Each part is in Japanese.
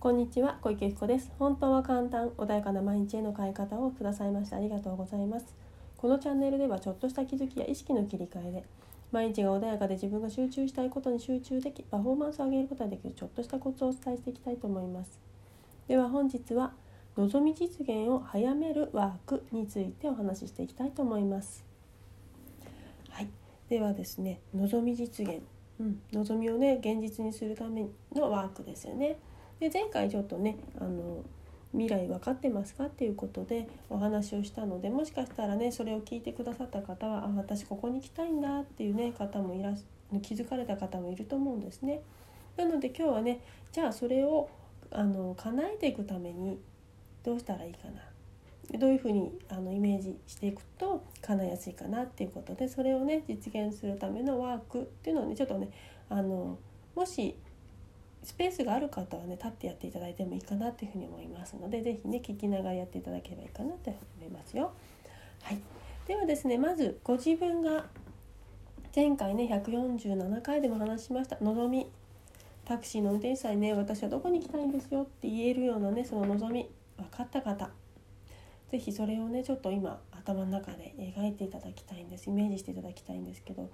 こんにちは小池子です。本当は簡単穏やかな毎日への変え方をくださいましてありがとうございます。このチャンネルではちょっとした気づきや意識の切り替えで毎日が穏やかで自分が集中したいことに集中できパフォーマンスを上げることができるちょっとしたコツをお伝えしていきたいと思います。では本日は望み実現を早めるワークについてお話ししていきたいと思います。はい。ではですね望み実現。うん、望みをね現実にするためのワークですよね。で前回ちょっとねあの未来分かってますかっていうことでお話をしたのでもしかしたらねそれを聞いてくださった方はあ私ここに行きたいんだっていうね方もいら気づかれた方もいると思うんですね。なので今日はねじゃあそれをあの叶えていくためにどうしたらいいかなどういうふうにあのイメージしていくと叶いやすいかなっていうことでそれをね実現するためのワークっていうのをねちょっとねあのもしスペースがある方はね立ってやっていただいてもいいかなっていうふうに思いますので是非ね聞きながらやっていただければいいかなと思いますよ。はい、ではですねまずご自分が前回ね147回でも話しました望み。タクシーの運転手さんにね私はどこに行きたいんですよって言えるようなねその望み分かった方。是非それをねちょっと今頭の中で描いていただきたいんですイメージしていただきたいんですけど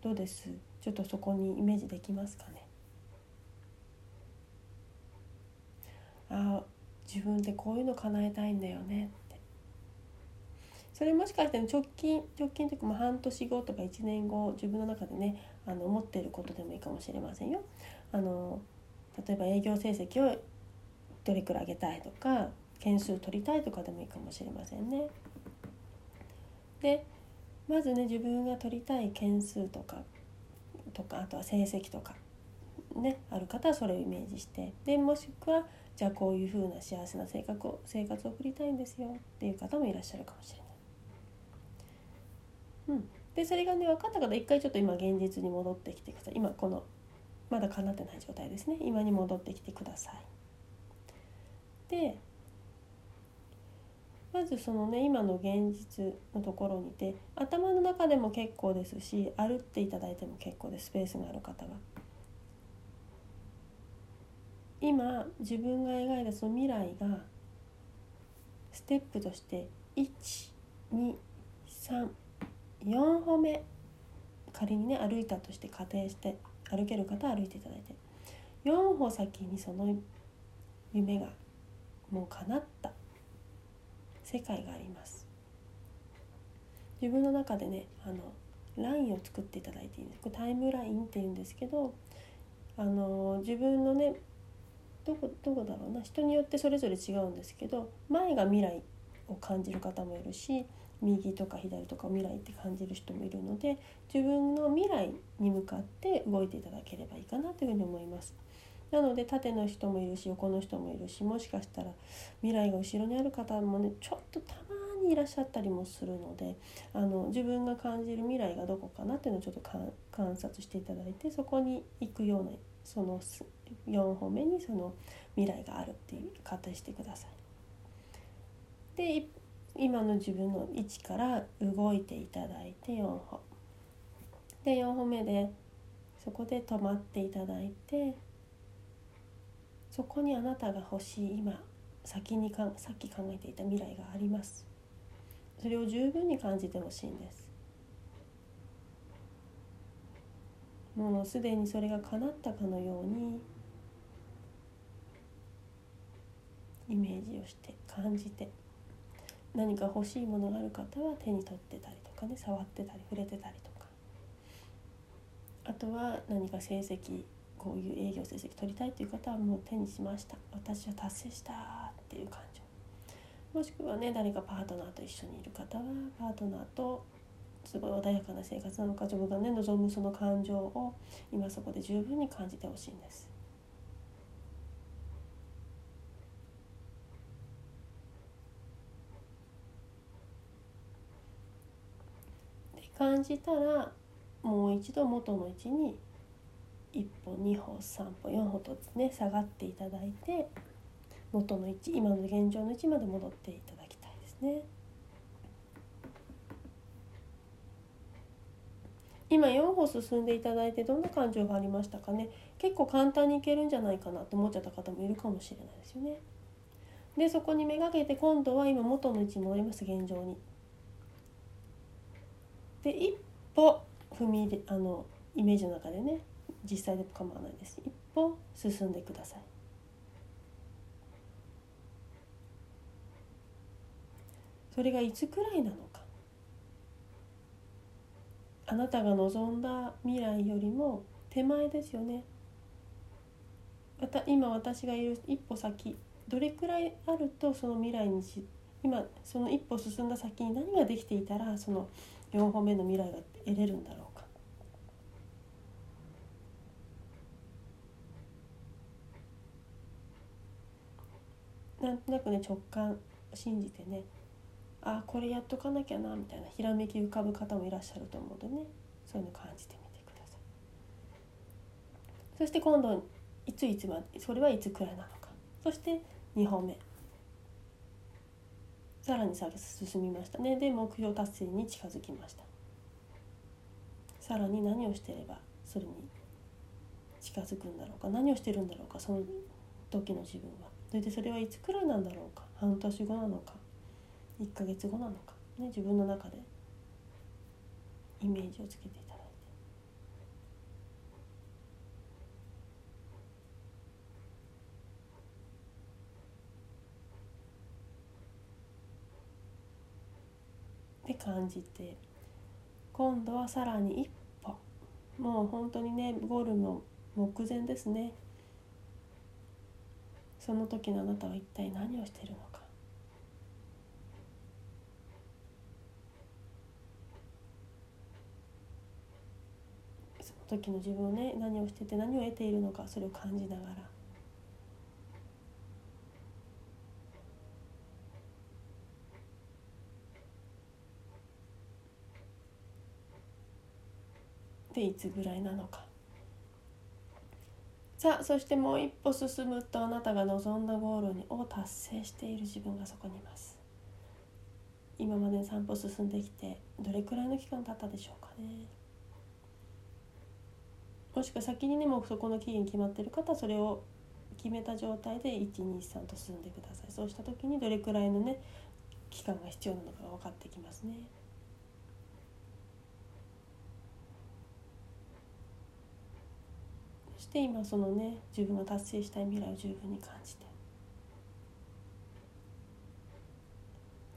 どうです？ちょっとそこにイメージできますかね？あ自分でこういうの叶えたいんだよねってそれもしかして直近直近というか半年後とか1年後自分の中でねあの思っていることでもいいかもしれませんよ。あの例えば営業成績をどれくらい上げたいとか件数取りたいとかでもいいかもしれませんね。でまずね自分が取りたい件数とかとかあとは成績とかねある方はそれをイメージしてでもしくはじゃあこういうふうな幸せな生活を生活を送りたいんですよっていう方もいらっしゃるかもしれない。うん、でそれがね分かった方一回ちょっと今現実に戻ってきてください今このまだ叶ってない状態ですね今に戻ってきてください。でまずそのね今の現実のところにて頭の中でも結構ですし歩っていただいても結構ですスペースがある方は。今自分が描いたその未来がステップとして123 4歩目。仮にね歩いたとして仮定して歩ける方は歩いていただいて。4歩先にその夢がもう叶った。世界があります。自分の中でねあのラインを作っていただいていいんです。これタイムラインっていうんですけどあの自分のねどこどこだろうな人によってそれぞれ違うんですけど前が未来を感じる方もいるし右とか左とか未来って感じる人もいるので自分の未来に向かって動いていただければいいかなというふうに思います。なので縦の人もいるし横の人もいるしもしかしたら未来が後ろにある方もねちょっとたまにいらっしゃったりもするのであの自分が感じる未来がどこかなっていうのをちょっと観察していただいてそこに行くようなその4歩目にその未来があるっていう仮定してください。で今の自分の位置から動いていただいて4歩。で4歩目でそこで止まっていただいてそこにあなたが欲しい今先にかさっき考えていた未来がありますそれを十分に感じてほしいんですもうすでにそれが叶ったかのようにイメージをして感じて何か欲しいものがある方は手に取ってたりとかね触ってたり触れてたりとか。あとは何か成績こういう営業成績取りたいという方はもう手にしました。私は達成したっていう感情。もしくはね誰かパートナーと一緒にいる方はパートナーとすごい穏やかな生活なのか自分がね望むその感情を今そこで十分に感じてほしいんです。で感じたらもう一度元の位置に1歩2歩3歩4歩とね下がっていただいて元の位置今の現状の位置まで戻っていただきたいですね。今4歩進んでいただいてどんな感情がありましたかね結構簡単にいけるんじゃないかなと思っちゃった方もいるかもしれないですよね。でそこにめがけて今度は今元の位置に戻ります現状に。で一歩踏み入れあのイメージの中でね実際で構わないです。一歩進んでください。それがいつくらいなのか。あなたが望んだ未来よりも手前ですよね。今私がいる一歩先どれくらいあるとその未来にし今その一歩進んだ先に何ができていたらその4歩目の未来が得れるんだろうか。なんとなくね直感信じてねあこれやっとかなきゃなみたいなひらめき浮かぶ方もいらっしゃると思うのでねそういうの感じてみてください。そして今度いついつまでそれはいつくらいなのか。そして2歩目。さらに先進みましたね。で目標達成に近づきました。さらに何をしてればそれに近づくんだろうか。何をしてるんだろうかその時の自分は。それでそれはいつくらいなんだろうか。半年後なのか。1ヶ月後なのか、ね、自分の中でイメージをつけてただいて。で感じて今度はさらに一歩。もう本当にねゴールの目前ですね。その時のあなたは一体何をしているのか。その時の自分をね何をしてて何を得ているのかそれを感じながら。でいつぐらいなのか。さあそしてもう一歩進むとあなたが望んだゴールを達成している自分がそこにいます。今まで3歩進んできてどれくらいの期間経ったでしょうかね。もしくは先にねもうそこの期限決まってる方それを決めた状態で123と進んでください。そうした時にどれくらいのね期間が必要なのかが分かってきますね。そして今そのね自分が達成したい未来を十分に感じて。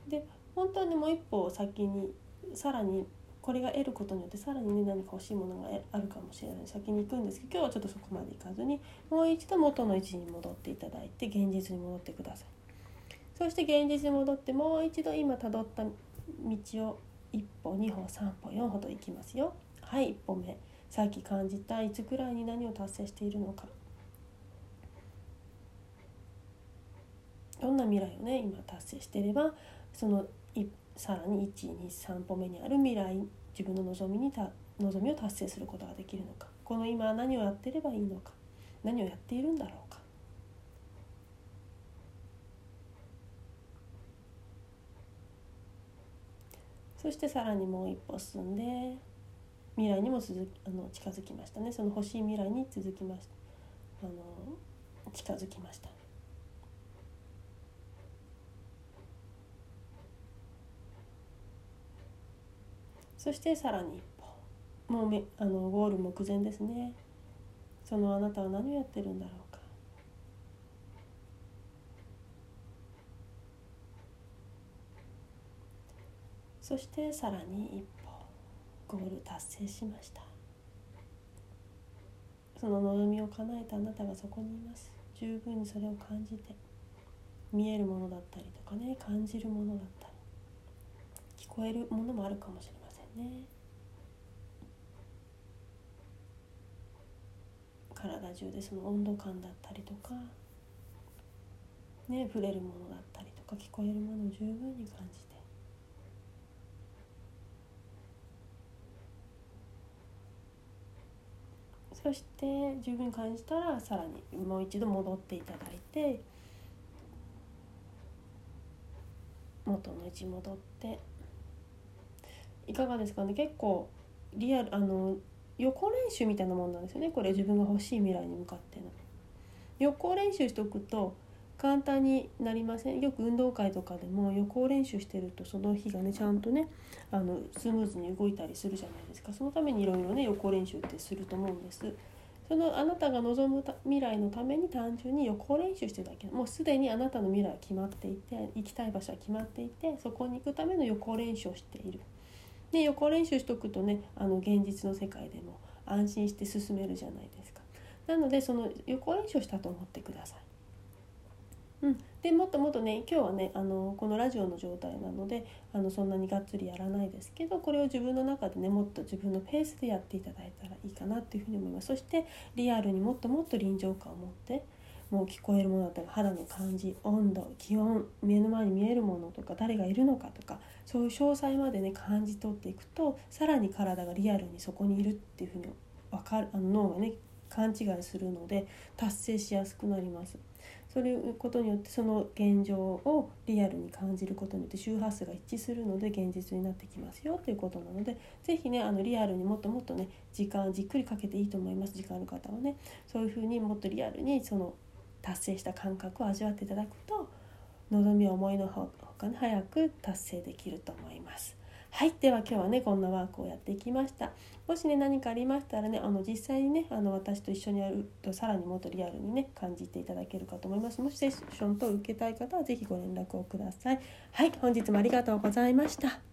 で本当にもう一歩先にさらにこれが得ることによってさらにね何か欲しいものがあるかもしれない。先に行くんですけど今日はちょっとそこまで行かずにもう一度元の位置に戻っていただいて現実に戻ってください。そして現実に戻ってもう一度今たどった道を1歩2歩3歩4歩と行きますよ。はい1歩目。さっき感じたいつくらいに何を達成しているのか。どんな未来をね今達成していればそのいさらに123歩目にある未来自分の望みにた望みを達成することができるのか。この今何をやってればいいのか。何をやっているんだろうか。そしてさらにもう一歩進んで未来にも続あの近づきましたね。その欲しい未来に続きました。あの近づきました。そしてさらに一歩。もうめあのゴール目前ですね。そのあなたは何をやってるんだろうか。そしてさらに一歩。ゴール達成しました。その望みを叶えたあなたがそこにいます。十分にそれを感じて見えるものだったりとかね感じるものだったり聞こえるものもあるかもしれないね。体中でその温度感だったりとかね触れるものだったりとか聞こえるものを十分に感じてそして十分感じたらさらにもう一度戻っていただいて元の位置戻って。いかがですかね？結構リアルあの横練習みたいなもんなんですよね。これ自分が欲しい未来に向かっての。予行練習しておくと簡単になりませんよく運動会とかでも予行練習してるとその日がねちゃんとねあのスムーズに動いたりするじゃないですかそのためにいろいろね予行練習ってすると思うんです。そのあなたが望む未来のために単純に予行練習してるだけもうすでにあなたの未来は決まっていて行きたい場所は決まっていてそこに行くための予行練習をしている。で予行練習しとくとねあの現実の世界でも安心して進めるじゃないですか。なのでその予行練習をしたと思ってください。うん、でもっともっとね今日はねあのこのラジオの状態なのであのそんなにがっつりやらないですけどこれを自分の中でねもっと自分のペースでやっていただいたらいいかなっていうふうに思いますそしてリアルにもっともっと臨場感を持ってもう聞こえるものだったり肌の感じ温度気温目の前に見えるものとか誰がいるのかとかそういう詳細までね感じ取っていくとさらに体がリアルにそこにいるっていうふうに分かるあの脳がね勘違いするので達成しやすくなります。そういうことによってその現状をリアルに感じることによって周波数が一致するので現実になってきますよということなので是非ねあのリアルにもっともっとね時間じっくりかけていいと思います時間ある方はねそういうふうにもっとリアルにその達成した感覚を味わっていただくと望みを思いのほかに早く達成できると思います。はいでは今日はねこんなワークをやっていきました。もしね何かありましたらねあの実際にねあの私と一緒にやるとさらにもっとリアルにね感じていただけるかと思います。もしセッションと受けたい方は是非ご連絡をください。はい本日もありがとうございました。